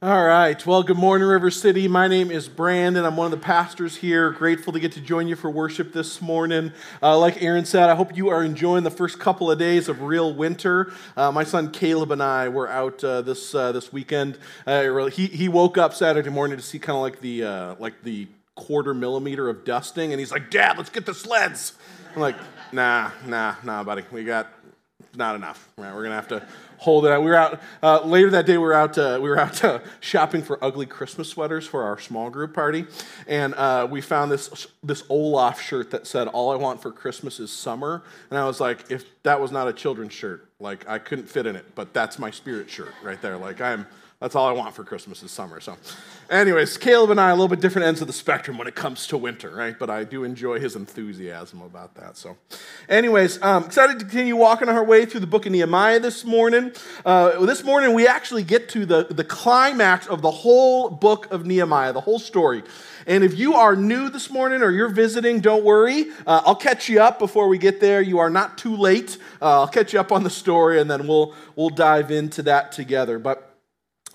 All right. Well, good morning, River City. My name is Brandon. I'm one of the pastors here. Grateful to get to join you for worship this morning. Uh, like Aaron said, I hope you are enjoying the first couple of days of real winter. Uh, my son Caleb and I were out uh, this uh, this weekend. Uh, he he woke up Saturday morning to see kind of like the uh, like the quarter millimeter of dusting, and he's like, "Dad, let's get the sleds." I'm like, "Nah, nah, nah, buddy. We got not enough. Right? We're gonna have to." Hold it out. We were out uh, later that day. We were out. Uh, we were out uh, shopping for ugly Christmas sweaters for our small group party, and uh, we found this this Olaf shirt that said, "All I want for Christmas is summer." And I was like, if that was not a children's shirt, like I couldn't fit in it, but that's my spirit shirt right there. Like I'm that's all I want for Christmas is summer. So, anyways, Caleb and I are a little bit different ends of the spectrum when it comes to winter, right? But I do enjoy his enthusiasm about that. So, anyways, um, excited to continue walking our way through the book of Nehemiah this morning. Uh, this morning, we actually get to the, the climax of the whole book of Nehemiah, the whole story. And if you are new this morning or you're visiting, don't worry. Uh, I'll catch you up before we get there. You are not too late. Uh, I'll catch you up on the story, and then we'll we'll dive into that together. But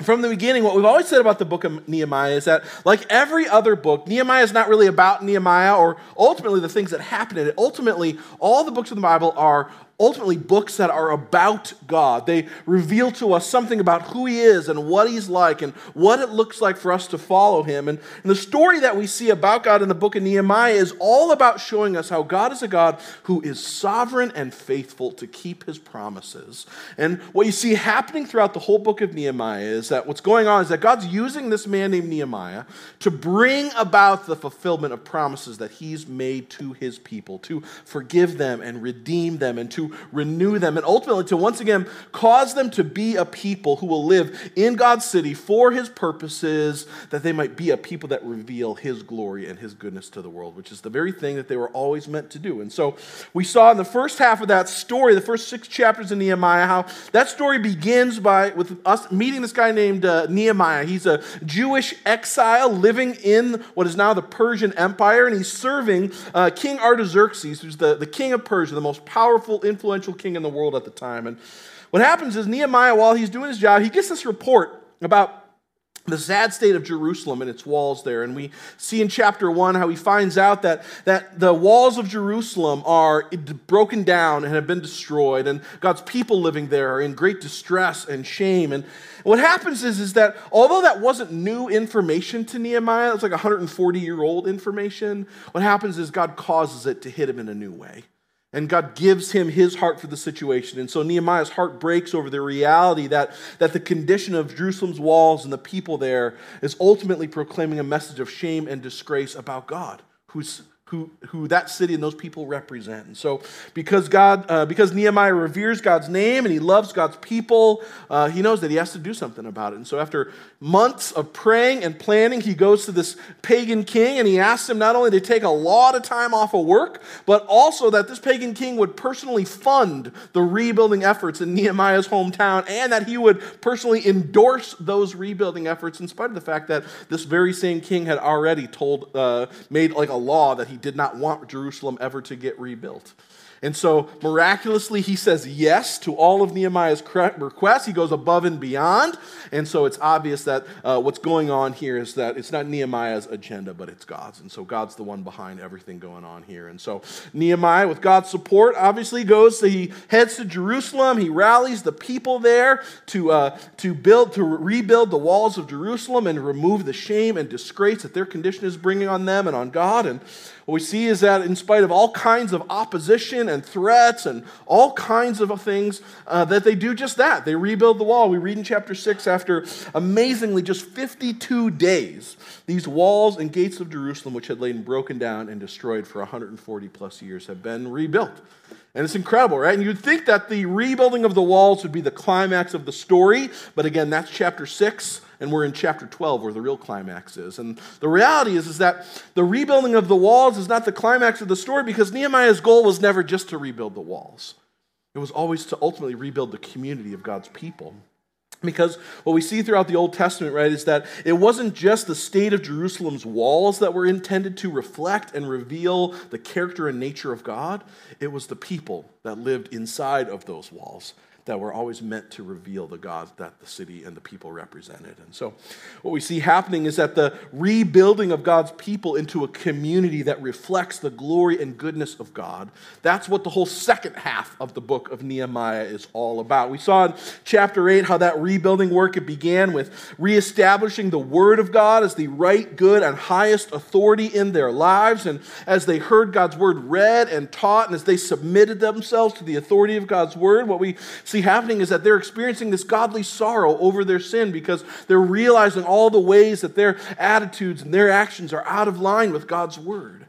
from the beginning, what we've always said about the book of Nehemiah is that, like every other book, Nehemiah is not really about Nehemiah or ultimately the things that happen in it. Ultimately, all the books of the Bible are ultimately books that are about God. They reveal to us something about who He is and what He's like and what it looks like for us to follow Him. And, and, the story that we see about God in the book of Nehemiah is all about showing us how God is a God who is sovereign and faithful to keep His promises. And what you see happening throughout the whole book of Nehemiah is that what's going on is that God's using this man named Nehemiah to bring about the fulfillment of promises that He's made to His people, to forgive them and redeem them and to renew them, and ultimately to once again cause them to be a people who will live in God's city for his purposes, that they might be a people that reveal his glory and his goodness to the world, which is the very thing that they were always meant to do. And so we saw in the first half of that story, the first six chapters in Nehemiah, how that story begins by with us meeting this guy named uh, Nehemiah. He's a Jewish exile living in what is now the Persian Empire, and he's serving uh, King Artaxerxes, who's the, the king of Persia, the most powerful, influential king in the world at the time. And what happens is Nehemiah, while he's doing his job, he gets this report about the sad state of Jerusalem and its walls there. And we see in chapter one how he finds out that, that the walls of Jerusalem are broken down and have been destroyed, and God's people living there are in great distress and shame. And what happens is, is that although that wasn't new information to Nehemiah, it's like 140 year old information, what happens is God causes it to hit him in a new way. And God gives him his heart for the situation. And so Nehemiah's heart breaks over the reality that, that the condition of Jerusalem's walls and the people there is ultimately proclaiming a message of shame and disgrace about God, who's who, who that city and those people represent. And so, because God, uh, because Nehemiah reveres God's name and he loves God's people, uh, he knows that he has to do something about it. And so, after months of praying and planning, he goes to this pagan king and he asks him not only to take a lot of time off of work, but also that this pagan king would personally fund the rebuilding efforts in Nehemiah's hometown and that he would personally endorse those rebuilding efforts, in spite of the fact that this very same king had already told, uh, made like a law that he did not want Jerusalem ever to get rebuilt. And so miraculously, he says yes to all of Nehemiah's requests. He goes above and beyond. And so it's obvious that uh, what's going on here is that it's not Nehemiah's agenda, but it's God's. And so God's the one behind everything going on here. And so Nehemiah, with God's support, obviously goes, he heads to Jerusalem. He rallies the people there to, uh, to build, to rebuild the walls of Jerusalem and remove the shame and disgrace that their condition is bringing on them and on God. And what we see is that in spite of all kinds of opposition and threats and all kinds of things, uh, that they do just that. They rebuild the wall. We read in chapter 6 after amazingly just 52 days, these walls and gates of Jerusalem, which had lain broken down and destroyed for 140 plus years, have been rebuilt. And it's incredible, right? And you'd think that the rebuilding of the walls would be the climax of the story, but again, that's chapter 6 and we're in chapter 12 where the real climax is. And the reality is, is that the rebuilding of the walls is not the climax of the story because Nehemiah's goal was never just to rebuild the walls, it was always to ultimately rebuild the community of God's people. Because what we see throughout the Old Testament, right, is that it wasn't just the state of Jerusalem's walls that were intended to reflect and reveal the character and nature of God, it was the people that lived inside of those walls that were always meant to reveal the God that the city and the people represented. And so, what we see happening is that the rebuilding of God's people into a community that reflects the glory and goodness of God, that's what the whole second half of the book of Nehemiah is all about. We saw in chapter 8 how that rebuilding work it began with reestablishing the word of God as the right, good, and highest authority in their lives. And as they heard God's word read and taught, and as they submitted themselves to the authority of God's word, what we see happening is that they're experiencing this godly sorrow over their sin because they're realizing all the ways that their attitudes and their actions are out of line with God's word.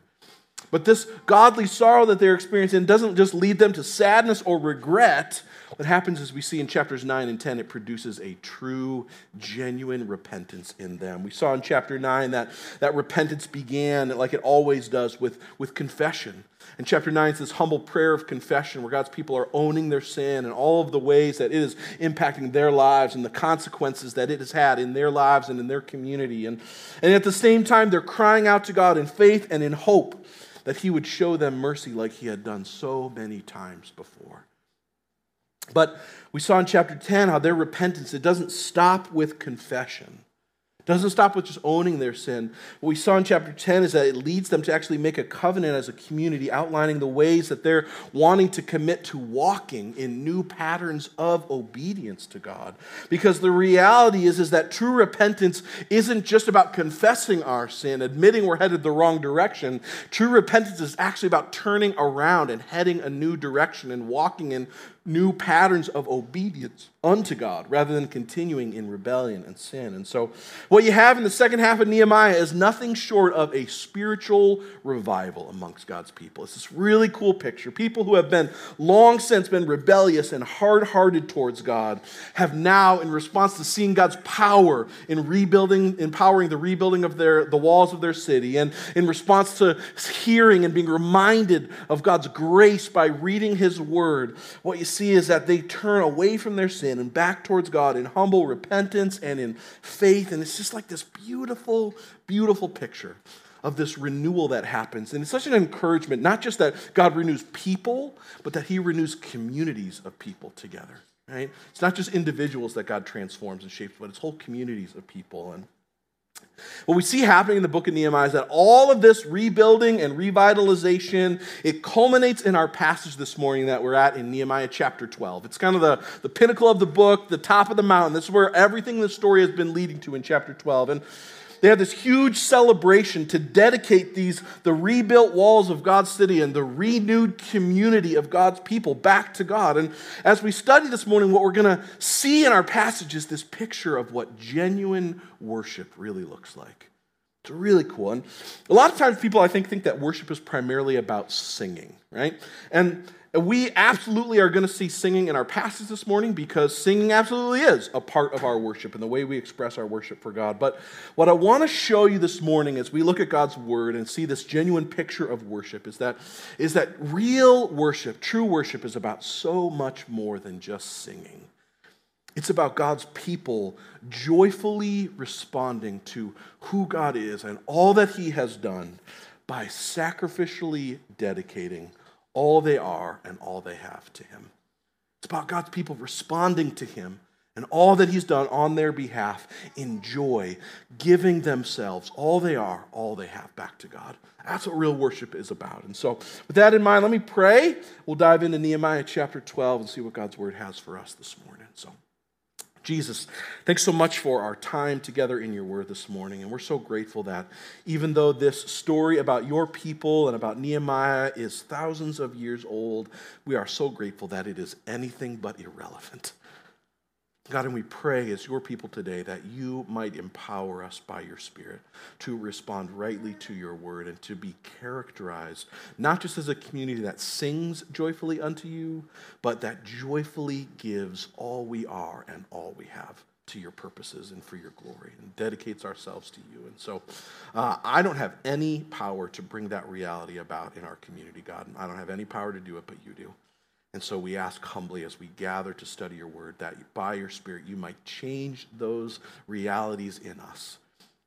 But this godly sorrow that they're experiencing doesn't just lead them to sadness or regret. What happens is we see in chapters 9 and 10, it produces a true, genuine repentance in them. We saw in chapter 9 that that repentance began, like it always does, with, with confession. And chapter 9, it's this humble prayer of confession where God's people are owning their sin and all of the ways that it is impacting their lives and the consequences that it has had in their lives and in their community. And, and at the same time, they're crying out to God in faith and in hope that He would show them mercy like He had done so many times before. But we saw in chapter 10 how their repentance, it doesn't stop with confession It doesn't stop with just owning their sin. What we saw in chapter 10 is that it leads them to actually make a covenant as a community, outlining the ways that they're wanting to commit to walking in new patterns of obedience to God. Because the reality is, is that true repentance isn't just about confessing our sin, admitting we're headed the wrong direction. True repentance is actually about turning around and heading a new direction and walking in new patterns of obedience unto God rather than continuing in rebellion and sin. And so, what you have in the second half of Nehemiah is nothing short of a spiritual revival amongst God's people. It's this really cool picture. People who have been long since been rebellious and hard hearted towards God have now, in response to seeing God's power in rebuilding, empowering the rebuilding of their, the walls of their city, and in response to hearing and being reminded of God's grace by reading His word, what you see is that they turn away from their sin and back towards God in humble repentance and in faith. And it's just like this beautiful, beautiful picture of this renewal that happens. And it's such an encouragement, not just that God renews people, but that He renews communities of people together. Right? It's not just individuals that God transforms and shapes, but it's whole communities of people. And what we see happening in the book of Nehemiah is that all of this rebuilding and revitalization, it culminates in our passage this morning that we're at in Nehemiah chapter 12. It's kind of the, the pinnacle of the book, the top of the mountain. This is where everything in the story has been leading to in chapter 12. And they had this huge celebration to dedicate these, the rebuilt walls of God's city and the renewed community of God's people back to God. And as we study this morning, what we're going to see in our passage is this picture of what genuine worship really looks like. It's really cool. And a lot of times people, I think, think that worship is primarily about singing, right? And we absolutely are going to see singing in our passage this morning because singing absolutely is a part of our worship and the way we express our worship for God. But what I want to show you this morning as we look at God's word and see this genuine picture of worship is that, is that real worship, true worship, is about so much more than just singing. It's about God's people joyfully responding to who God is and all that He has done by sacrificially dedicating all they are and all they have to Him. It's about God's people responding to Him and all that He's done on their behalf in joy, giving themselves all they are, all they have back to God. That's what real worship is about. And so, with that in mind, let me pray. We'll dive into Nehemiah chapter 12 and see what God's word has for us this morning. So, Jesus, thanks so much for our time together in your word this morning. And we're so grateful that even though this story about your people and about Nehemiah is thousands of years old, we are so grateful that it is anything but irrelevant. God, and we pray as your people today that you might empower us by your Spirit to respond rightly to your word and to be characterized not just as a community that sings joyfully unto you, but that joyfully gives all we are and all we have to your purposes and for your glory and dedicates ourselves to you. And so uh, I don't have any power to bring that reality about in our community, God. I don't have any power to do it, but you do. And so we ask humbly as we gather to study your word that by your Spirit you might change those realities in us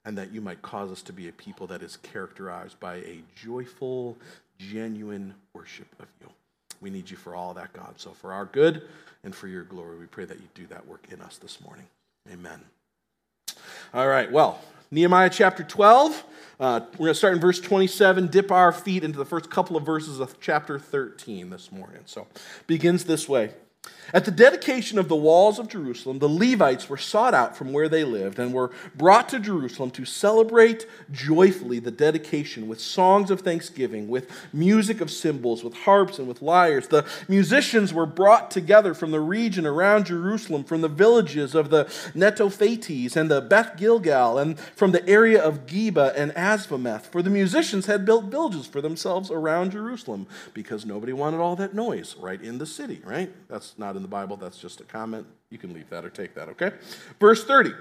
and that you might cause us to be a people that is characterized by a joyful, genuine worship of you. We need you for all that, God. So for our good and for your glory, we pray that you do that work in us this morning. Amen. All right, well, Nehemiah chapter 12. Uh, we're going to start in verse 27, dip our feet into the first couple of verses of chapter 13 this morning. So, begins this way. At the dedication of the walls of Jerusalem, the Levites were sought out from where they lived and were brought to Jerusalem to celebrate joyfully the dedication with songs of thanksgiving, with music of cymbals, with harps, and with lyres. The musicians were brought together from the region around Jerusalem, from the villages of the Netophates and the Beth Gilgal, and from the area of Geba and Azmaveth. For the musicians had built villages for themselves around Jerusalem because nobody wanted all that noise right in the city, right? That's not in the Bible. That's just a comment. You can leave that or take that, okay? Verse 30.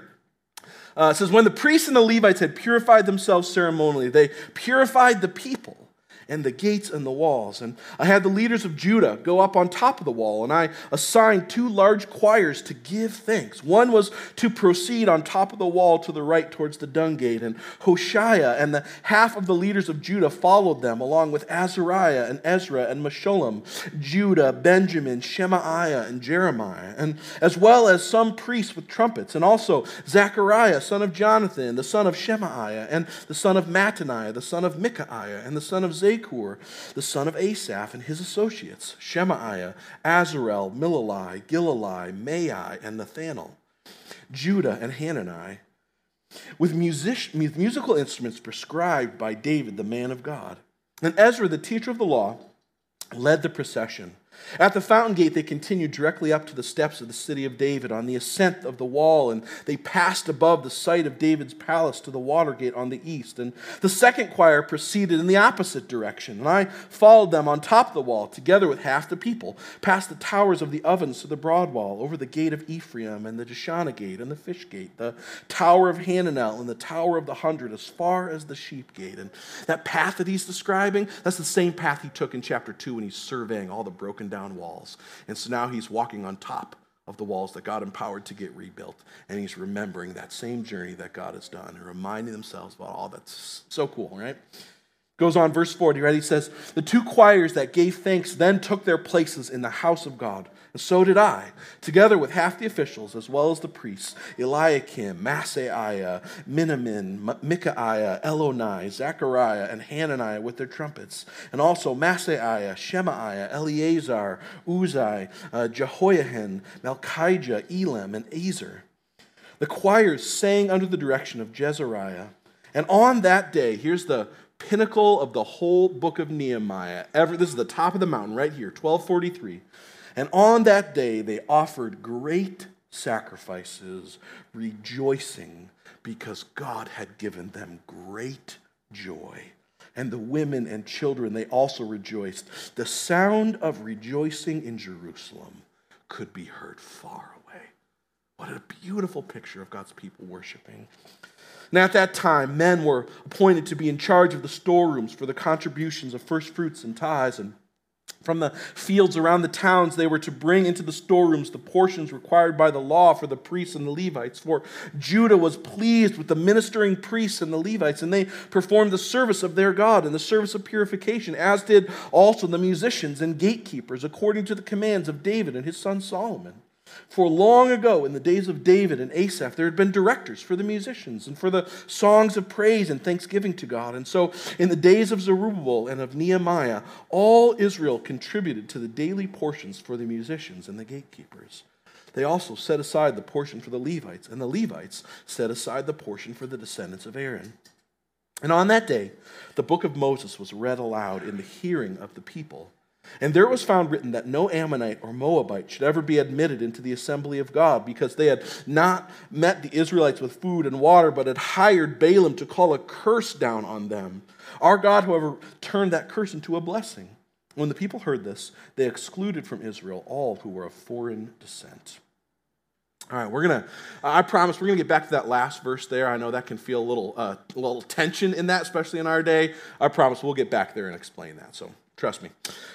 Uh, says, When the priests and the Levites had purified themselves ceremonially, they purified the people and the gates and the walls. And I had the leaders of Judah go up on top of the wall, and I assigned two large choirs to give thanks. One was to proceed on top of the wall to the right towards the dung gate, and Hoshea and the half of the leaders of Judah followed them, along with Azariah and Ezra and Meshullam, Judah, Benjamin, Shemaiah, and Jeremiah, and as well as some priests with trumpets, and also Zechariah, son of Jonathan, the son of Shemaiah, and the son of Mattaniah, the son of Micaiah, and the son of Zechariah The son of Asaph, and his associates, Shemaiah, Azarel, Milalai, Gilalai, Maai, and Nathanael, Judah, and Hanani, with, music, with musical instruments prescribed by David, the man of God. And Ezra, the teacher of the law, led the procession. At the fountain gate, they continued directly up to the steps of the city of David on the ascent of the wall, and they passed above the site of David's palace to the water gate on the east. And the second choir proceeded in the opposite direction, and I followed them on top of the wall, together with half the people, past the towers of the ovens to the broad wall, over the gate of Ephraim, and the Jeshanah gate, and the fish gate, the tower of Hananel, and the tower of the hundred, as far as the sheep gate. And that path that he's describing, that's the same path he took in chapter 2 when he's surveying all the broken down walls. And so now he's walking on top of the walls that God empowered to get rebuilt. And he's remembering that same journey that God has done and reminding themselves about all that's so cool, right? Goes on, verse 40, right? He says, The two choirs that gave thanks then took their places in the house of God and so did I, together with half the officials, as well as the priests Eliakim, Maaseiah, Miniamin, Micaiah, Elonai, Zechariah, and Hananiah with their trumpets, and also Maaseiah, Shemaiah, Eleazar, Uzai, uh, Malchijah, Elam, and Ezer. The choirs sang under the direction of Jezrahiah. And on that day, here's the pinnacle of the whole book of Nehemiah. Ever, this is the top of the mountain right here, 1243. And on that day, they offered great sacrifices, rejoicing because God had given them great joy. And the women and children, they also rejoiced. The sound of rejoicing in Jerusalem could be heard far away. What a beautiful picture of God's people worshiping. Now, at that time, men were appointed to be in charge of the storerooms for the contributions of first fruits and tithes and from the fields around the towns, they were to bring into the storerooms the portions required by the law for the priests and the Levites. For Judah was pleased with the ministering priests and the Levites, and they performed the service of their God and the service of purification, as did also the musicians and gatekeepers, according to the commands of David and his son Solomon. For long ago, in the days of David and Asaph, there had been directors for the musicians and for the songs of praise and thanksgiving to God. And so, in the days of Zerubbabel and of Nehemiah, all Israel contributed to the daily portions for the musicians and the gatekeepers. They also set aside the portion for the Levites, and the Levites set aside the portion for the descendants of Aaron. And on that day, the book of Moses was read aloud in the hearing of the people. And there was found written that no Ammonite or Moabite should ever be admitted into the assembly of God because they had not met the Israelites with food and water, but had hired Balaam to call a curse down on them. Our God, however, turned that curse into a blessing. When the people heard this, they excluded from Israel all who were of foreign descent. All right, we're gonna. I promise we're gonna get back to that last verse there. I know that can feel a little, uh, a little tension in that, especially in our day. I promise we'll get back there and explain that. So Trust me.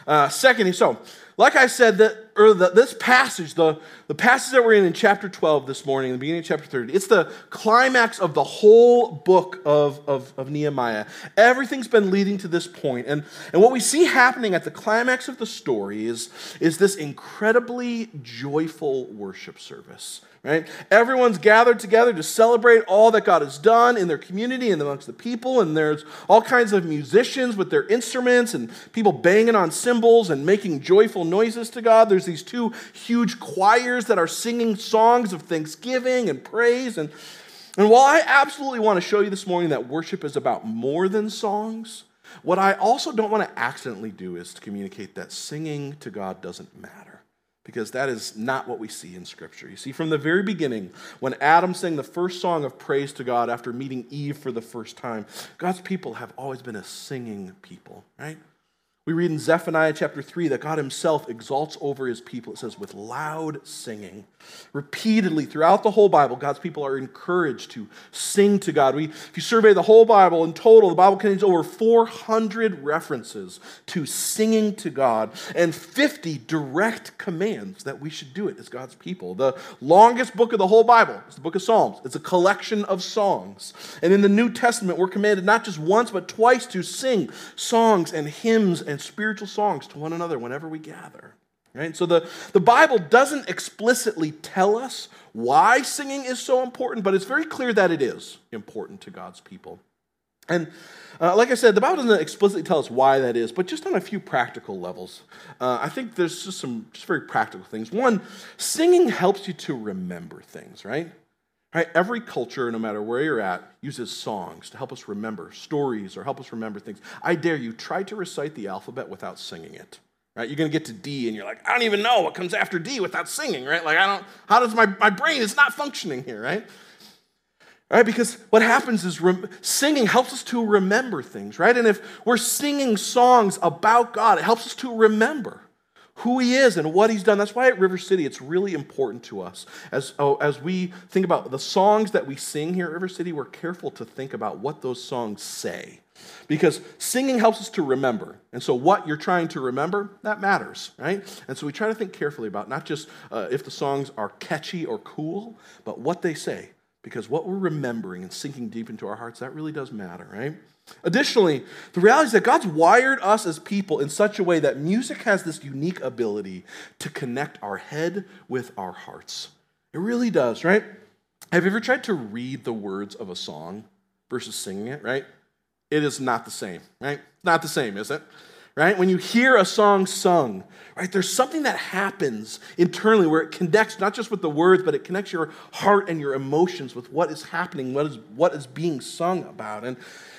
Uh, secondly, so like I said, that or the, this passage, the, the passage that we're in in chapter 12 this morning, the beginning of chapter 30, it's the climax of the whole book of, of, of Nehemiah. Everything's been leading to this point. And, and what we see happening at the climax of the story is, is this incredibly joyful worship service right? Everyone's gathered together to celebrate all that God has done in their community and amongst the people. And there's all kinds of musicians with their instruments and people banging on cymbals and making joyful noises to God. There's these two huge choirs that are singing songs of thanksgiving and praise. And, and while I absolutely want to show you this morning that worship is about more than songs, what I also don't want to accidentally do is to communicate that singing to God doesn't matter because that is not what we see in Scripture. You see, from the very beginning, when Adam sang the first song of praise to God after meeting Eve for the first time, God's people have always been a singing people, right? We read in Zephaniah chapter 3 that God himself exalts over his people. It says, with loud singing. Repeatedly throughout the whole Bible, God's people are encouraged to sing to God. We, if you survey the whole Bible in total, the Bible contains over 400 references to singing to God and 50 direct commands that we should do it as God's people. The longest book of the whole Bible is the book of Psalms. It's a collection of songs. And in the New Testament, we're commanded not just once, but twice to sing songs and hymns and spiritual songs to one another whenever we gather. Right? So the, the Bible doesn't explicitly tell us why singing is so important, but it's very clear that it is important to God's people. And uh, like I said, the Bible doesn't explicitly tell us why that is, but just on a few practical levels, uh, I think there's just some just very practical things. One, singing helps you to remember things, right? Right? Every culture, no matter where you're at, uses songs to help us remember stories or help us remember things. I dare you, try to recite the alphabet without singing it. Right? You're going to get to D and you're like, I don't even know what comes after D without singing, right? Like, I don't, how does my, my brain is not functioning here, right? Right? Because what happens is rem- singing helps us to remember things, right? And if we're singing songs about God, it helps us to remember who he is and what he's done. That's why at River City it's really important to us. As, oh, as we think about the songs that we sing here at River City, we're careful to think about what those songs say. Because singing helps us to remember. And so, what you're trying to remember, that matters, right? And so, we try to think carefully about not just uh, if the songs are catchy or cool, but what they say. Because what we're remembering and sinking deep into our hearts, that really does matter, right? Additionally, the reality is that God's wired us as people in such a way that music has this unique ability to connect our head with our hearts. It really does, right? Have you ever tried to read the words of a song versus singing it, right? It is not the same, right? Not the same, is it? Right? When you hear a song sung, right, there's something that happens internally where it connects not just with the words, but it connects your heart and your emotions with what is happening, what is, what is being sung about. And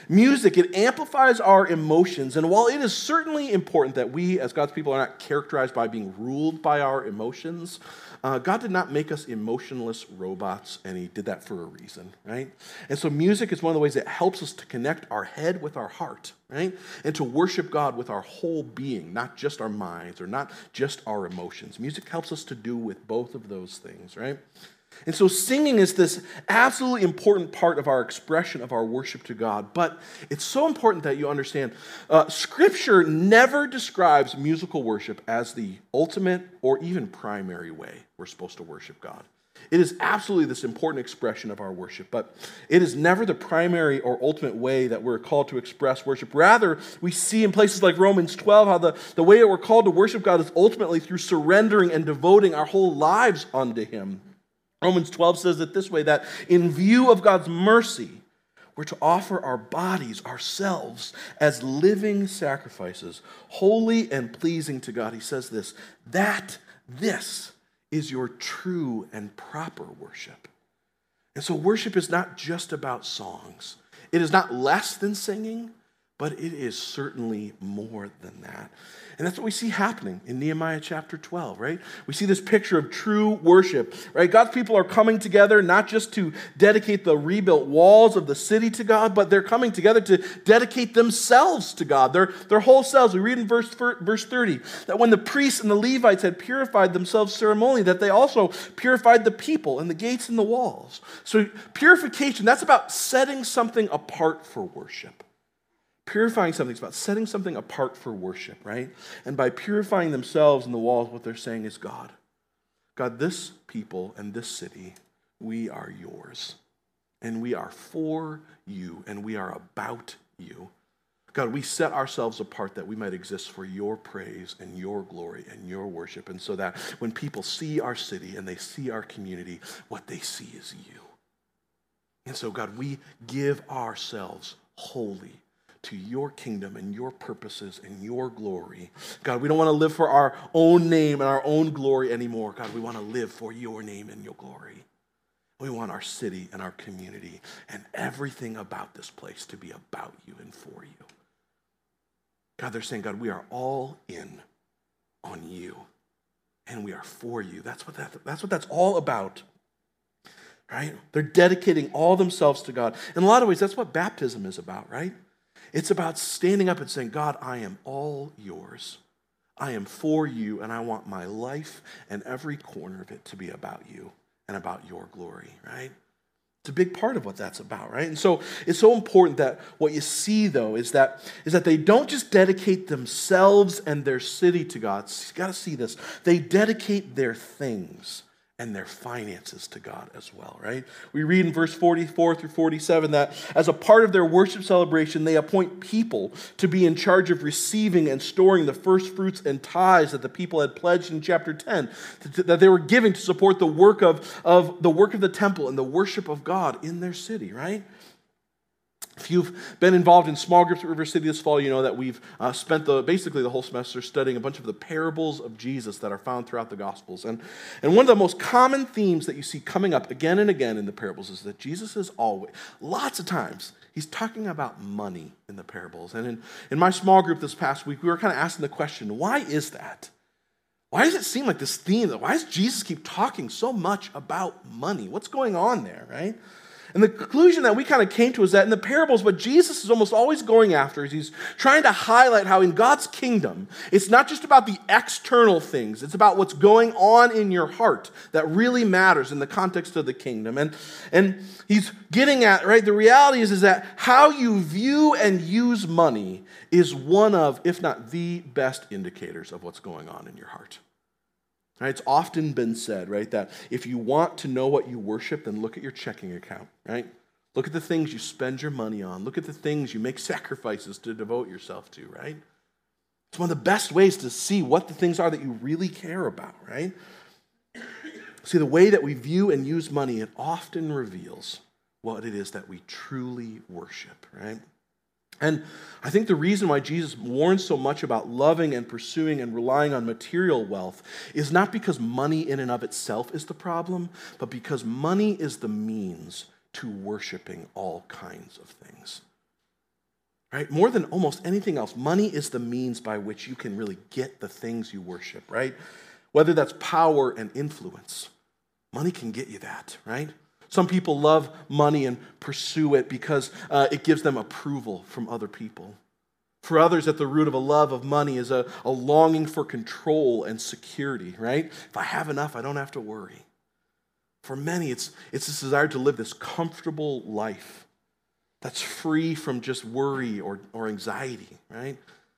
Music, it amplifies our emotions. And while it is certainly important that we, as God's people, are not characterized by being ruled by our emotions, uh, God did not make us emotionless robots, and He did that for a reason, right? And so, music is one of the ways that helps us to connect our head with our heart, right? And to worship God with our whole being, not just our minds or not just our emotions. Music helps us to do with both of those things, right? And so, singing is this absolutely important part of our expression of our worship to God. But it's so important that you understand uh, Scripture never describes musical worship as the ultimate or even primary way we're supposed to worship God. It is absolutely this important expression of our worship, but it is never the primary or ultimate way that we're called to express worship. Rather, we see in places like Romans 12 how the, the way that we're called to worship God is ultimately through surrendering and devoting our whole lives unto Him. Romans 12 says it this way that in view of God's mercy, we're to offer our bodies, ourselves, as living sacrifices, holy and pleasing to God. He says this that this is your true and proper worship. And so, worship is not just about songs, it is not less than singing, but it is certainly more than that. And that's what we see happening in Nehemiah chapter 12, right? We see this picture of true worship, right? God's people are coming together not just to dedicate the rebuilt walls of the city to God, but they're coming together to dedicate themselves to God, their, their whole selves. We read in verse, verse 30 that when the priests and the Levites had purified themselves ceremonially, that they also purified the people and the gates and the walls. So, purification, that's about setting something apart for worship. Purifying something is about setting something apart for worship, right? And by purifying themselves and the walls, what they're saying is God. God, this people and this city, we are yours. And we are for you, and we are about you. God, we set ourselves apart that we might exist for your praise and your glory and your worship. And so that when people see our city and they see our community, what they see is you. And so, God, we give ourselves wholly to your kingdom and your purposes and your glory. God, we don't want to live for our own name and our own glory anymore. God, we want to live for your name and your glory. We want our city and our community and everything about this place to be about you and for you. God, they're saying, God, we are all in on you and we are for you. That's what, that, that's, what that's all about. Right? They're dedicating all themselves to God. In a lot of ways, that's what baptism is about, right? It's about standing up and saying, God, I am all yours. I am for you, and I want my life and every corner of it to be about you and about your glory, right? It's a big part of what that's about, right? And so it's so important that what you see though is that is that they don't just dedicate themselves and their city to God. You got to see this. They dedicate their things and their finances to God as well, right? We read in verse 44 through 47 that as a part of their worship celebration, they appoint people to be in charge of receiving and storing the first fruits and tithes that the people had pledged in chapter 10, that they were giving to support the work of, of the work of the temple and the worship of God in their city, right? If you've been involved in small groups at River City this fall, you know that we've uh, spent the, basically the whole semester studying a bunch of the parables of Jesus that are found throughout the Gospels. And, and one of the most common themes that you see coming up again and again in the parables is that Jesus is always, lots of times, he's talking about money in the parables. And in, in my small group this past week, we were kind of asking the question why is that? Why does it seem like this theme? Why does Jesus keep talking so much about money? What's going on there, right? And the conclusion that we kind of came to is that in the parables, what Jesus is almost always going after is he's trying to highlight how in God's kingdom, it's not just about the external things, it's about what's going on in your heart that really matters in the context of the kingdom. And, and he's getting at, right, the reality is, is that how you view and use money is one of, if not the best indicators of what's going on in your heart. Right? It's often been said, right, that if you want to know what you worship, then look at your checking account, right? Look at the things you spend your money on. Look at the things you make sacrifices to devote yourself to, right? It's one of the best ways to see what the things are that you really care about, right? See, the way that we view and use money, it often reveals what it is that we truly worship, right? And I think the reason why Jesus warns so much about loving and pursuing and relying on material wealth is not because money in and of itself is the problem, but because money is the means to worshiping all kinds of things. Right? More than almost anything else, money is the means by which you can really get the things you worship, right? Whether that's power and influence. Money can get you that, right? Some people love money and pursue it because uh, it gives them approval from other people. For others, at the root of a love of money is a, a longing for control and security, right? If I have enough, I don't have to worry. For many, it's, it's this desire to live this comfortable life that's free from just worry or, or anxiety, right?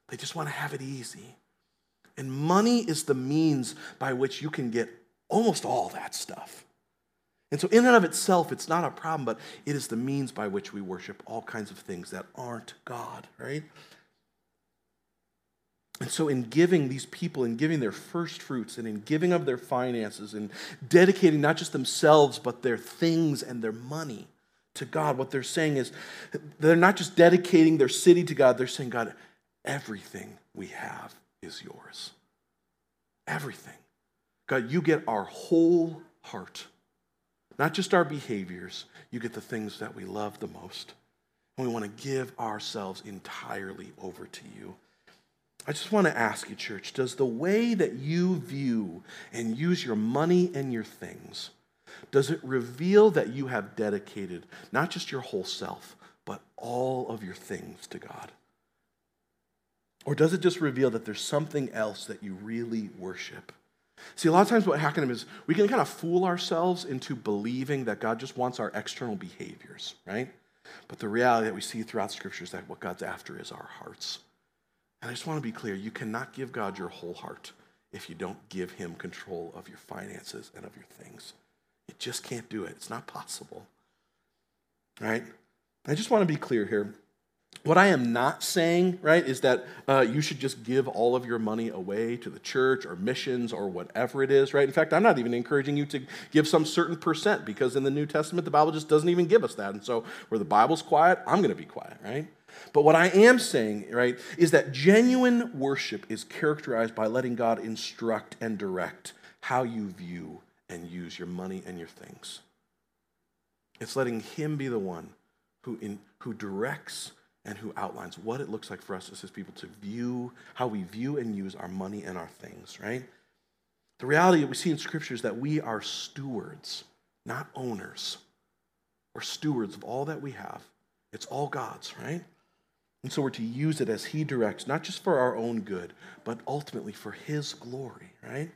They just want to have it easy. And money is the means by which you can get almost all that stuff. And so, in and of itself, it's not a problem, but it is the means by which we worship all kinds of things that aren't God, right? And so, in giving these people, in giving their first fruits, and in giving of their finances, and dedicating not just themselves, but their things and their money to God, what they're saying is they're not just dedicating their city to God, they're saying, God, everything we have is yours. Everything. God, you get our whole heart. Not just our behaviors, you get the things that we love the most. And we want to give ourselves entirely over to you. I just want to ask you, church, does the way that you view and use your money and your things, does it reveal that you have dedicated not just your whole self, but all of your things to God? Or does it just reveal that there's something else that you really worship? See, a lot of times what happens is we can kind of fool ourselves into believing that God just wants our external behaviors, right? But the reality that we see throughout Scripture is that what God's after is our hearts. And I just want to be clear you cannot give God your whole heart if you don't give Him control of your finances and of your things. You just can't do it, it's not possible. Right? I just want to be clear here. What I am not saying, right, is that uh, you should just give all of your money away to the church or missions or whatever it is, right? In fact, I'm not even encouraging you to give some certain percent because in the New Testament, the Bible just doesn't even give us that. And so, where the Bible's quiet, I'm going to be quiet, right? But what I am saying, right, is that genuine worship is characterized by letting God instruct and direct how you view and use your money and your things. It's letting Him be the one who, in, who directs and who outlines what it looks like for us as his people to view how we view and use our money and our things, right? The reality that we see in Scripture is that we are stewards, not owners. We're stewards of all that we have. It's all God's, right? And so we're to use it as He directs, not just for our own good, but ultimately for His glory, right?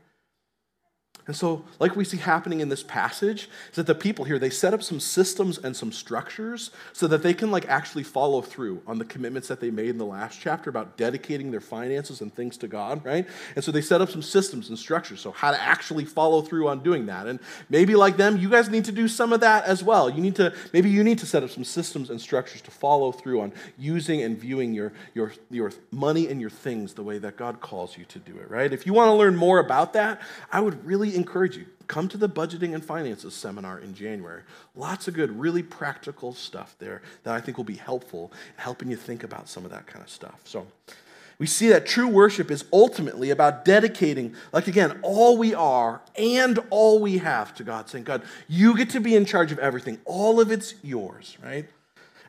And so, like we see happening in this passage, is that the people here, they set up some systems and some structures so that they can like actually follow through on the commitments that they made in the last chapter about dedicating their finances and things to God, right? And so they set up some systems and structures, so how to actually follow through on doing that. And maybe like them, you guys need to do some of that as well. You need to, maybe you need to set up some systems and structures to follow through on using and viewing your, your, your money and your things the way that God calls you to do it, right? If you want to learn more about that, I would really encourage you come to the budgeting and finances seminar in January. Lots of good, really practical stuff there that I think will be helpful in helping you think about some of that kind of stuff. So, we see that true worship is ultimately about dedicating, like again, all we are and all we have to God, saying, God, you get to be in charge of everything. All of it's yours, right?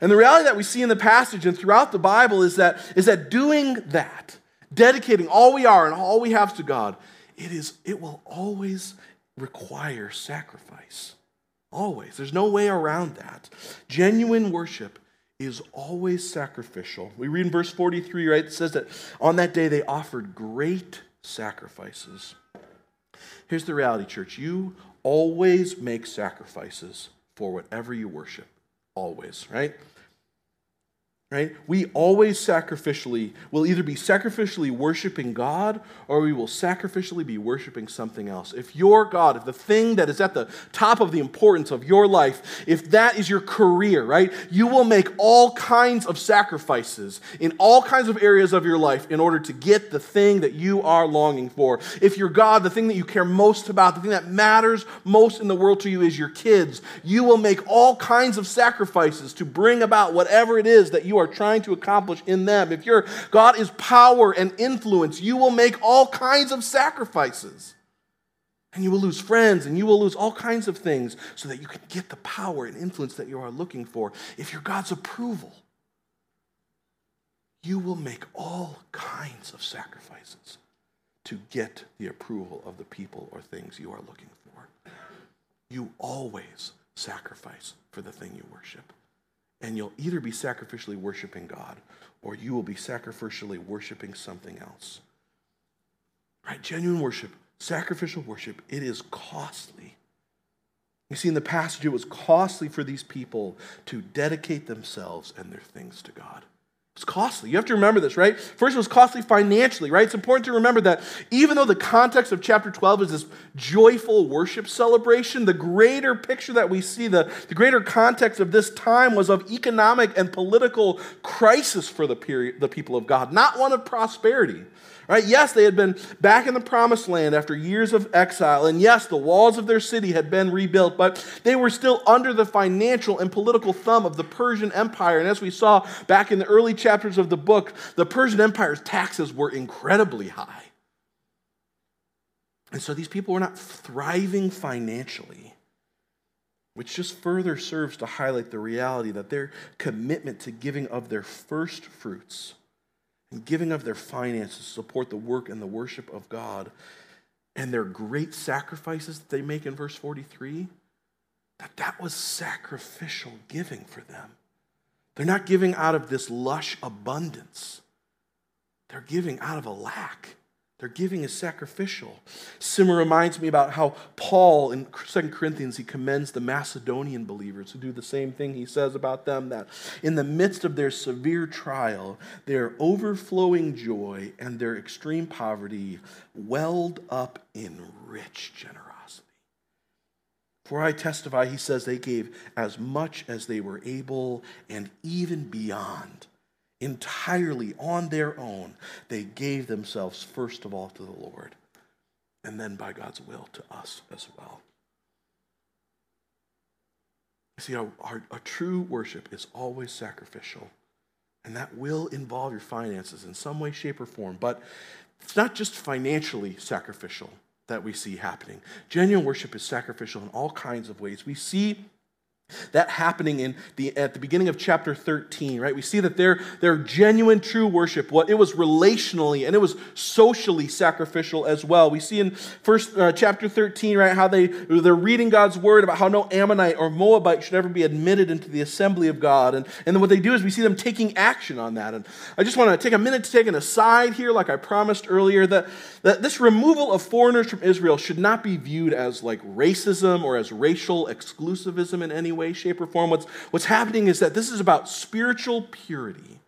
And the reality that we see in the passage and throughout the Bible is that, is that doing that, dedicating all we are and all we have to God, it is it will always require sacrifice. Always. There's no way around that. Genuine worship is always sacrificial. We read in verse 43, right? It says that on that day they offered great sacrifices. Here's the reality, church. You always make sacrifices for whatever you worship. Always, right? Right? We always sacrificially will either be sacrificially worshiping God or we will sacrificially be worshiping something else. If your God, if the thing that is at the top of the importance of your life, if that is your career, right? You will make all kinds of sacrifices in all kinds of areas of your life in order to get the thing that you are longing for. If your God, the thing that you care most about, the thing that matters most in the world to you is your kids, you will make all kinds of sacrifices to bring about whatever it is that you are trying to accomplish in them. If your God is power and influence, you will make all kinds of sacrifices. And you will lose friends and you will lose all kinds of things so that you can get the power and influence that you are looking for. If you're God's approval, you will make all kinds of sacrifices to get the approval of the people or things you are looking for. You always sacrifice for the thing you worship and you'll either be sacrificially worshiping God or you will be sacrificially worshiping something else. Right? Genuine worship, sacrificial worship, it is costly. You see, in the passage, it was costly for these people to dedicate themselves and their things to God. It's costly. You have to remember this, right? First, it was costly financially, right? It's important to remember that even though the context of chapter 12 is this joyful worship celebration, the greater picture that we see, the, the greater context of this time was of economic and political crisis for the, period, the people of God, not one of prosperity. Right? Yes, they had been back in the promised land after years of exile, and yes, the walls of their city had been rebuilt, but they were still under the financial and political thumb of the Persian Empire. And as we saw back in the early chapters of the book, the Persian Empire's taxes were incredibly high. And so these people were not thriving financially, which just further serves to highlight the reality that their commitment to giving of their first fruits and giving of their finances to support the work and the worship of God and their great sacrifices that they make in verse 43, that that was sacrificial giving for them. They're not giving out of this lush abundance. They're giving out of a lack. Their giving is sacrificial. Simmer reminds me about how Paul in 2 Corinthians he commends the Macedonian believers who do the same thing. He says about them that in the midst of their severe trial, their overflowing joy and their extreme poverty welled up in rich generosity. For I testify, he says, they gave as much as they were able and even beyond entirely on their own, they gave themselves first of all to the Lord, and then by God's will to us as well. You See, our, our, true worship is always sacrificial, and that will involve your finances in some way, shape, or form. But it's not just financially sacrificial that we see happening. Genuine worship is sacrificial in all kinds of ways. We see that happening in the, at the beginning of chapter 13 right? We see that their, their genuine true worship what it was relationally and it was socially sacrificial as well. We see in first uh, chapter 13 right how they they're reading god's word about how no ammonite or moabite should ever be admitted into the assembly of god. And, and then what they do is we see them taking action on that. And i just want to take a minute to take an aside here like i promised earlier that, that this removal of foreigners from israel should not be viewed as like racism or as racial exclusivism in any way way, shape, or form. What's, what's happening is that this is about spiritual purity.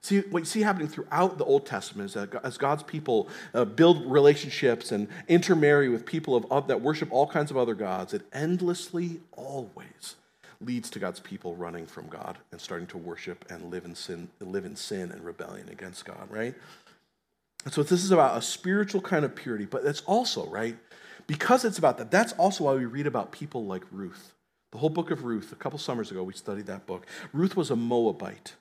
See, what you see happening throughout the Old Testament is that as God's people uh, build relationships and intermarry with people of, of, that worship all kinds of other gods, it endlessly, always leads to God's people running from God and starting to worship and live in sin, live in sin and rebellion against God, right? And so this is about a spiritual kind of purity, but it's also, right, because it's about that, that's also why we read about people like Ruth the whole book of Ruth, a couple summers ago, we studied that book. Ruth was a Moabite,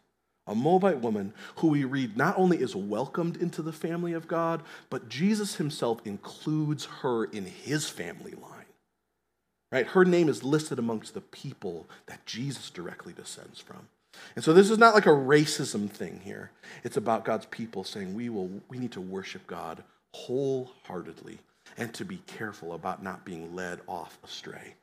a Moabite woman who we read not only is welcomed into the family of God, but Jesus himself includes her in his family line. Right? Her name is listed amongst the people that Jesus directly descends from. And so this is not like a racism thing here. It's about God's people saying we will we need to worship God wholeheartedly and to be careful about not being led off astray.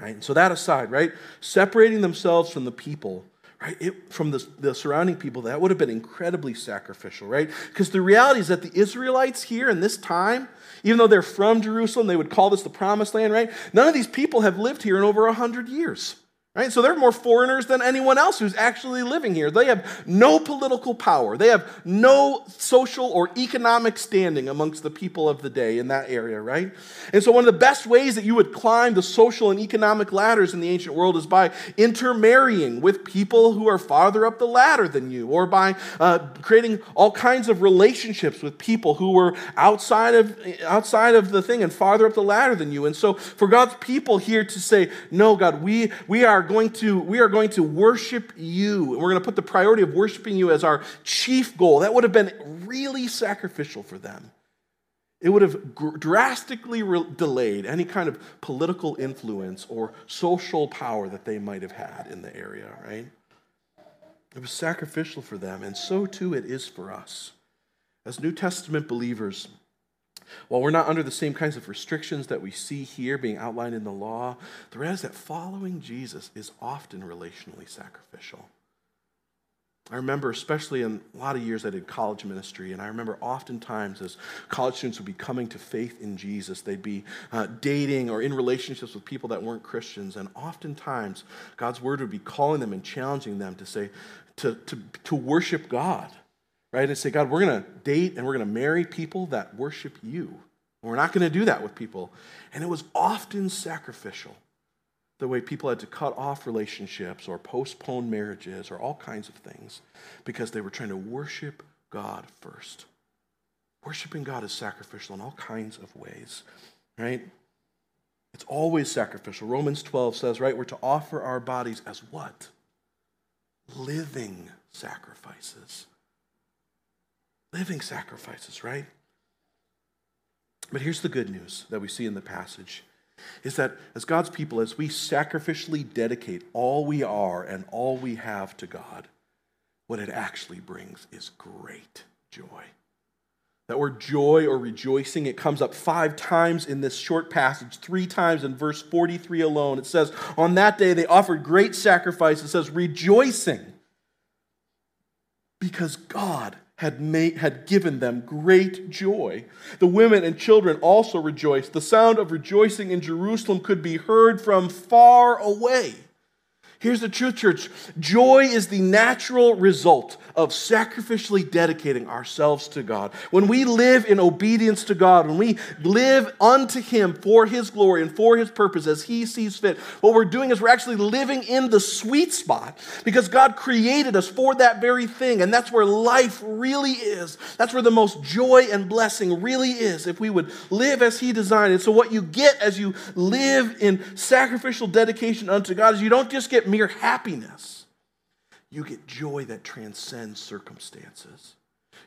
Right? So that aside, right? Separating themselves from the people, right? It, from the, the surrounding people, that would have been incredibly sacrificial, right? Because the reality is that the Israelites here in this time, even though they're from Jerusalem, they would call this the promised land, right? None of these people have lived here in over a hundred years. Right? So they're more foreigners than anyone else who's actually living here. They have no political power. They have no social or economic standing amongst the people of the day in that area, right? And so one of the best ways that you would climb the social and economic ladders in the ancient world is by intermarrying with people who are farther up the ladder than you, or by uh, creating all kinds of relationships with people who were outside of outside of the thing and farther up the ladder than you. And so for God's people here to say, "No, God, we we are going to, we are going to worship you. And we're going to put the priority of worshiping you as our chief goal. That would have been really sacrificial for them. It would have drastically re- delayed any kind of political influence or social power that they might have had in the area, right? It was sacrificial for them, and so too it is for us. As New Testament believers, while we're not under the same kinds of restrictions that we see here being outlined in the law, the reality is that following Jesus is often relationally sacrificial. I remember, especially in a lot of years I did college ministry, and I remember oftentimes as college students would be coming to faith in Jesus, they'd be uh, dating or in relationships with people that weren't Christians, and oftentimes God's word would be calling them and challenging them to say, to, to, to worship God right? And say, God, we're going to date and we're going to marry people that worship you. We're not going to do that with people. And it was often sacrificial the way people had to cut off relationships or postpone marriages or all kinds of things because they were trying to worship God first. Worshiping God is sacrificial in all kinds of ways, right? It's always sacrificial. Romans 12 says, right, we're to offer our bodies as what? Living sacrifices living sacrifices, right? But here's the good news that we see in the passage is that as God's people, as we sacrificially dedicate all we are and all we have to God, what it actually brings is great joy. That word joy or rejoicing, it comes up five times in this short passage, three times in verse 43 alone. It says, On that day they offered great sacrifice. It says, rejoicing because God had, made, had given them great joy. The women and children also rejoiced. The sound of rejoicing in Jerusalem could be heard from far away. Here's the truth, church joy is the natural result of sacrificially dedicating ourselves to God. When we live in obedience to God, when we live unto Him for His glory and for His purpose as He sees fit, what we're doing is we're actually living in the sweet spot because God created us for that very thing. And that's where life really is. That's where the most joy and blessing really is if we would live as He designed it. So, what you get as you live in sacrificial dedication unto God is you don't just get mere happiness, you get joy that transcends circumstances.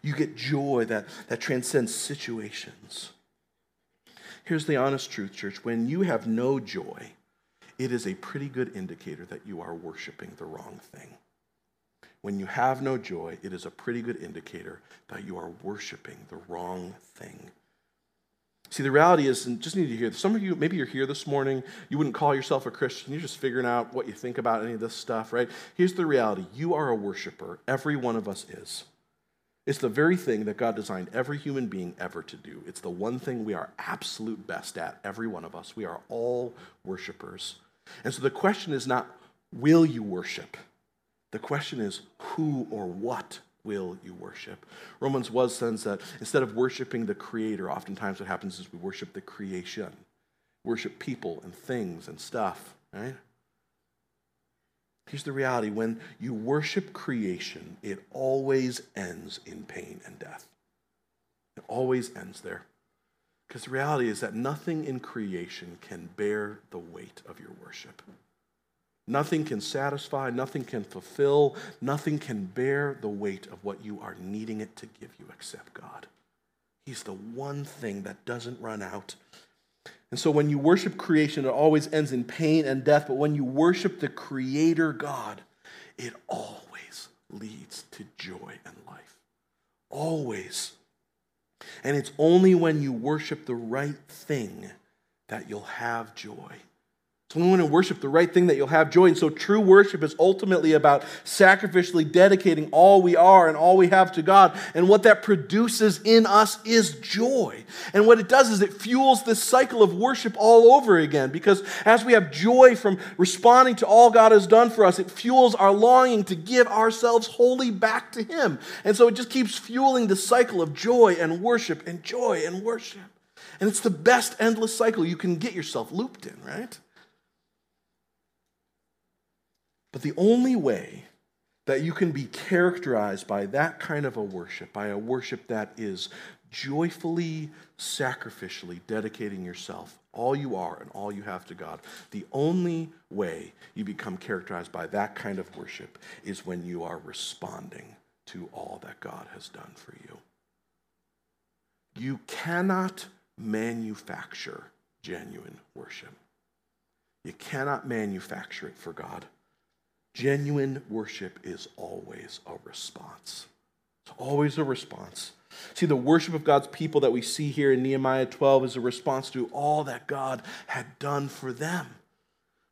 You get joy that, that transcends situations. Here's the honest truth, church. When you have no joy, it is a pretty good indicator that you are worshiping the wrong thing. When you have no joy, it is a pretty good indicator that you are worshiping the wrong thing. See, the reality is, and just need to hear this. Some of you, maybe you're here this morning, you wouldn't call yourself a Christian, you're just figuring out what you think about any of this stuff, right? Here's the reality you are a worshiper. Every one of us is. It's the very thing that God designed every human being ever to do. It's the one thing we are absolute best at, every one of us. We are all worshipers. And so the question is not, will you worship? The question is, who or what will you worship? Romans was says that instead of worshiping the creator, oftentimes what happens is we worship the creation, worship people and things and stuff, right? Here's the reality when you worship creation, it always ends in pain and death. It always ends there. Because the reality is that nothing in creation can bear the weight of your worship. Nothing can satisfy, nothing can fulfill, nothing can bear the weight of what you are needing it to give you except God. He's the one thing that doesn't run out. And so when you worship creation, it always ends in pain and death. But when you worship the Creator God, it always leads to joy and life. Always. And it's only when you worship the right thing that you'll have joy. Only when you worship the right thing that you'll have joy. And so true worship is ultimately about sacrificially dedicating all we are and all we have to God. And what that produces in us is joy. And what it does is it fuels this cycle of worship all over again. Because as we have joy from responding to all God has done for us, it fuels our longing to give ourselves wholly back to Him. And so it just keeps fueling the cycle of joy and worship and joy and worship. And it's the best endless cycle you can get yourself looped in, right? But the only way that you can be characterized by that kind of a worship, by a worship that is joyfully, sacrificially dedicating yourself, all you are and all you have to God, the only way you become characterized by that kind of worship is when you are responding to all that God has done for you. You cannot manufacture genuine worship. You cannot manufacture it for God. Genuine worship is always a response. It's always a response. See, the worship of God's people that we see here in Nehemiah 12 is a response to all that God had done for them.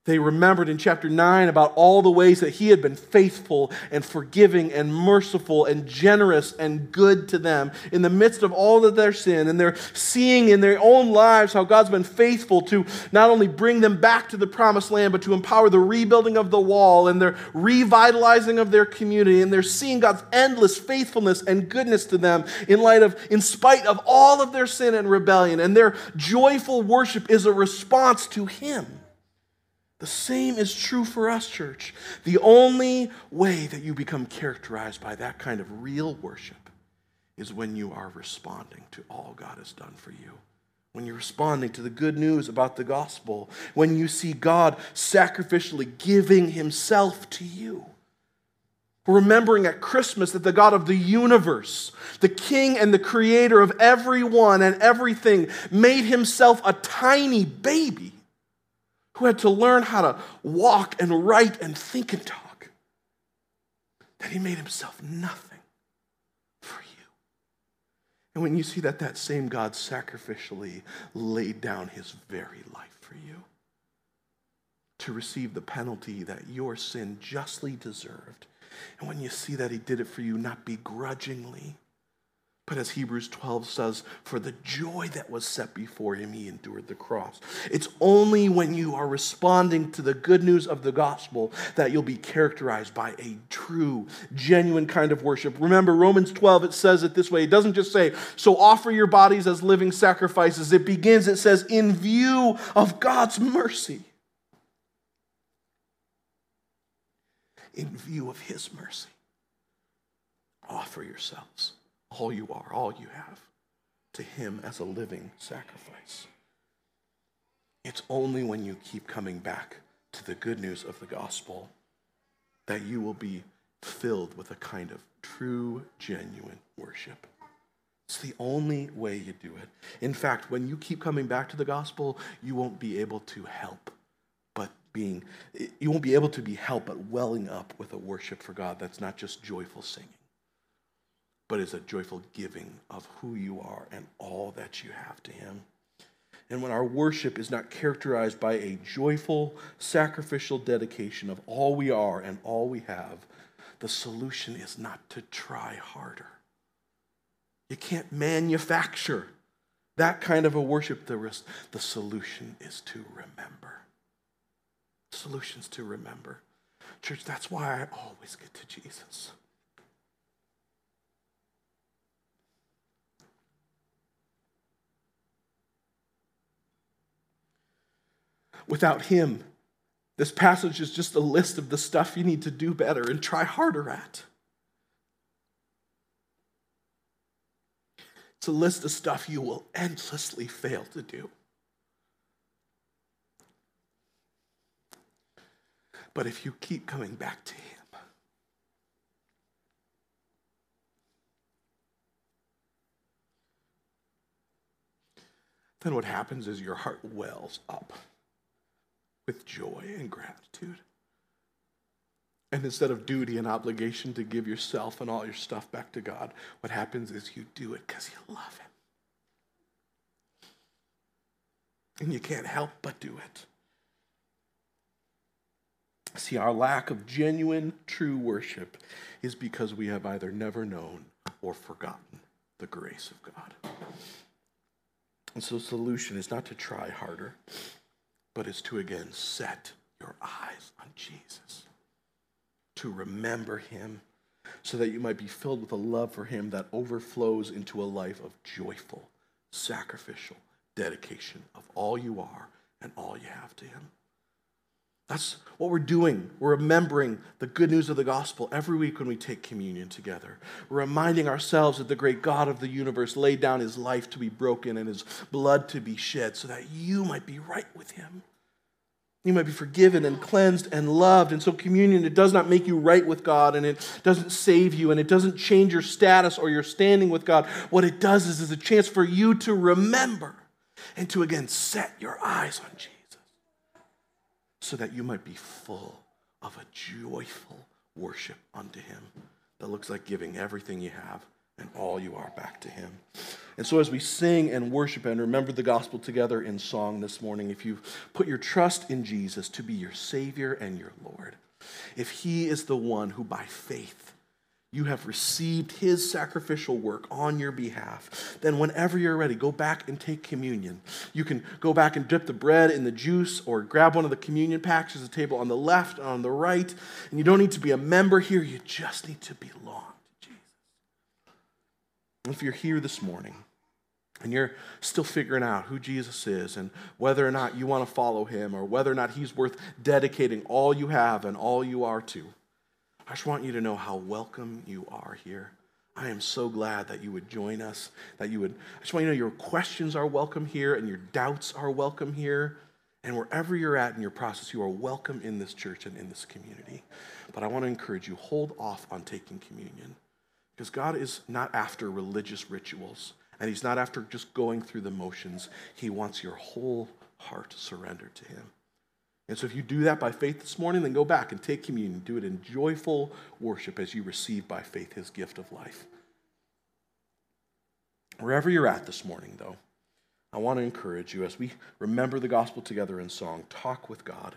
They remembered in chapter 9 about all the ways that he had been faithful and forgiving and merciful and generous and good to them in the midst of all of their sin. And they're seeing in their own lives how God's been faithful to not only bring them back to the promised land, but to empower the rebuilding of the wall and their revitalizing of their community. And they're seeing God's endless faithfulness and goodness to them in light of, in spite of all of their sin and rebellion. And their joyful worship is a response to him. The same is true for us, church. The only way that you become characterized by that kind of real worship is when you are responding to all God has done for you. When you're responding to the good news about the gospel, when you see God sacrificially giving himself to you. remembering at Christmas that the God of the universe, the king and the creator of everyone and everything, made himself a tiny baby who had to learn how to walk and write and think and talk, that he made himself nothing for you. And when you see that that same God sacrificially laid down his very life for you to receive the penalty that your sin justly deserved, and when you see that he did it for you not begrudgingly, But as Hebrews 12 says, for the joy that was set before him, he endured the cross. It's only when you are responding to the good news of the gospel that you'll be characterized by a true, genuine kind of worship. Remember, Romans 12, it says it this way. It doesn't just say, so offer your bodies as living sacrifices. It begins, it says, in view of God's mercy. In view of his mercy, offer yourselves all you are, all you have, to Him as a living sacrifice. It's only when you keep coming back to the good news of the gospel that you will be filled with a kind of true, genuine worship. It's the only way you do it. In fact, when you keep coming back to the gospel, you won't be able to help but being, you won't be able to be helped but welling up with a worship for God that's not just joyful singing but is a joyful giving of who you are and all that you have to Him. And when our worship is not characterized by a joyful, sacrificial dedication of all we are and all we have, the solution is not to try harder. You can't manufacture that kind of a worship. The, the solution is to remember. The solution is to remember. Church, that's why I always get to Jesus. Without Him. This passage is just a list of the stuff you need to do better and try harder at. It's a list of stuff you will endlessly fail to do. But if you keep coming back to Him, then what happens is your heart wells up with joy and gratitude. And instead of duty and obligation to give yourself and all your stuff back to God, what happens is you do it because you love Him. And you can't help but do it. See, our lack of genuine, true worship is because we have either never known or forgotten the grace of God. And so, the solution is not to try harder, but is to again set your eyes on Jesus, to remember him, so that you might be filled with a love for him that overflows into a life of joyful, sacrificial dedication of all you are and all you have to him. That's what we're doing. We're remembering the good news of the gospel every week when we take communion together. We're reminding ourselves that the great God of the universe laid down his life to be broken and his blood to be shed so that you might be right with him. You might be forgiven and cleansed and loved. And so, communion, it does not make you right with God and it doesn't save you and it doesn't change your status or your standing with God. What it does is, is a chance for you to remember and to again set your eyes on Jesus so that you might be full of a joyful worship unto Him that looks like giving everything you have and all you are back to Him. And so, as we sing and worship and remember the gospel together in song this morning, if you put your trust in Jesus to be your Savior and your Lord, if He is the one who by faith you have received his sacrificial work on your behalf, then whenever you're ready, go back and take communion. You can go back and dip the bread in the juice or grab one of the communion packs. There's a table on the left and on the right. And you don't need to be a member here, you just need to belong if you're here this morning, and you're still figuring out who Jesus is and whether or not you want to follow him or whether or not he's worth dedicating all you have and all you are to, I just want you to know how welcome you are here. I am so glad that you would join us, that you would, I just want you to know your questions are welcome here and your doubts are welcome here. And wherever you're at in your process, you are welcome in this church and in this community. But I want to encourage you hold off on taking communion because God is not after religious rituals and He's not after just going through the motions. He wants your whole heart surrendered to Him. And so if you do that by faith this morning, then go back and take communion. Do it in joyful worship as you receive by faith his gift of life. Wherever you're at this morning, though, I want to encourage you as we remember the gospel together in song, talk with God.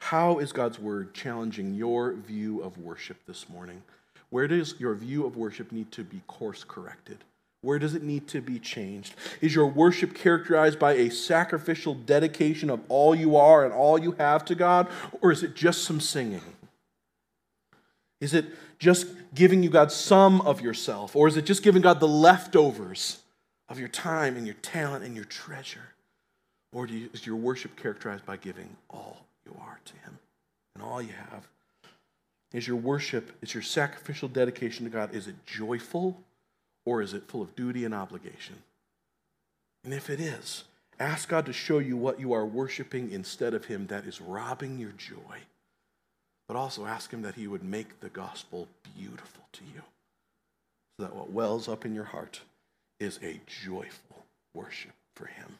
How is God's word challenging your view of worship this morning? Where does your view of worship need to be course corrected? Where does it need to be changed? Is your worship characterized by a sacrificial dedication of all you are and all you have to God, or is it just some singing? Is it just giving you God some of yourself, or is it just giving God the leftovers of your time and your talent and your treasure? Or you, is your worship characterized by giving all you are to Him and all you have? Is your worship, is your sacrificial dedication to God, is it joyful or is it full of duty and obligation? And if it is, ask God to show you what you are worshiping instead of Him that is robbing your joy. But also ask Him that He would make the gospel beautiful to you so that what wells up in your heart is a joyful worship for Him.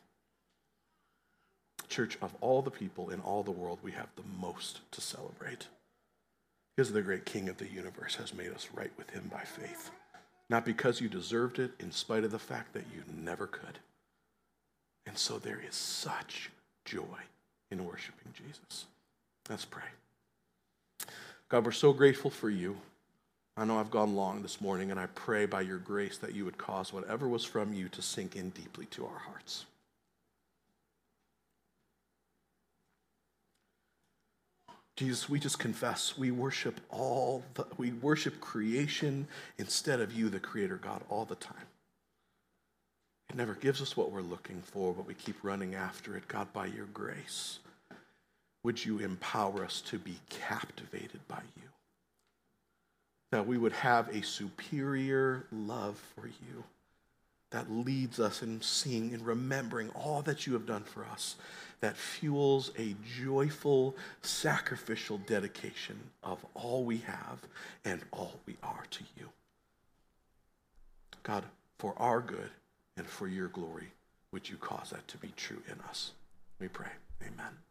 Church, of all the people in all the world, we have the most to celebrate because the great King of the universe has made us right with Him by faith. Not because you deserved it, in spite of the fact that you never could. And so there is such joy in worshiping Jesus. Let's pray. God, we're so grateful for you. I know I've gone long this morning, and I pray by your grace that you would cause whatever was from you to sink in deeply to our hearts. Jesus, we just confess we worship all the, we worship creation instead of you, the creator God, all the time. It never gives us what we're looking for, but we keep running after it. God, by your grace, would you empower us to be captivated by you? That we would have a superior love for you that leads us in seeing and remembering all that you have done for us that fuels a joyful, sacrificial dedication of all we have and all we are to you. God, for our good and for your glory, would you cause that to be true in us? We pray. Amen.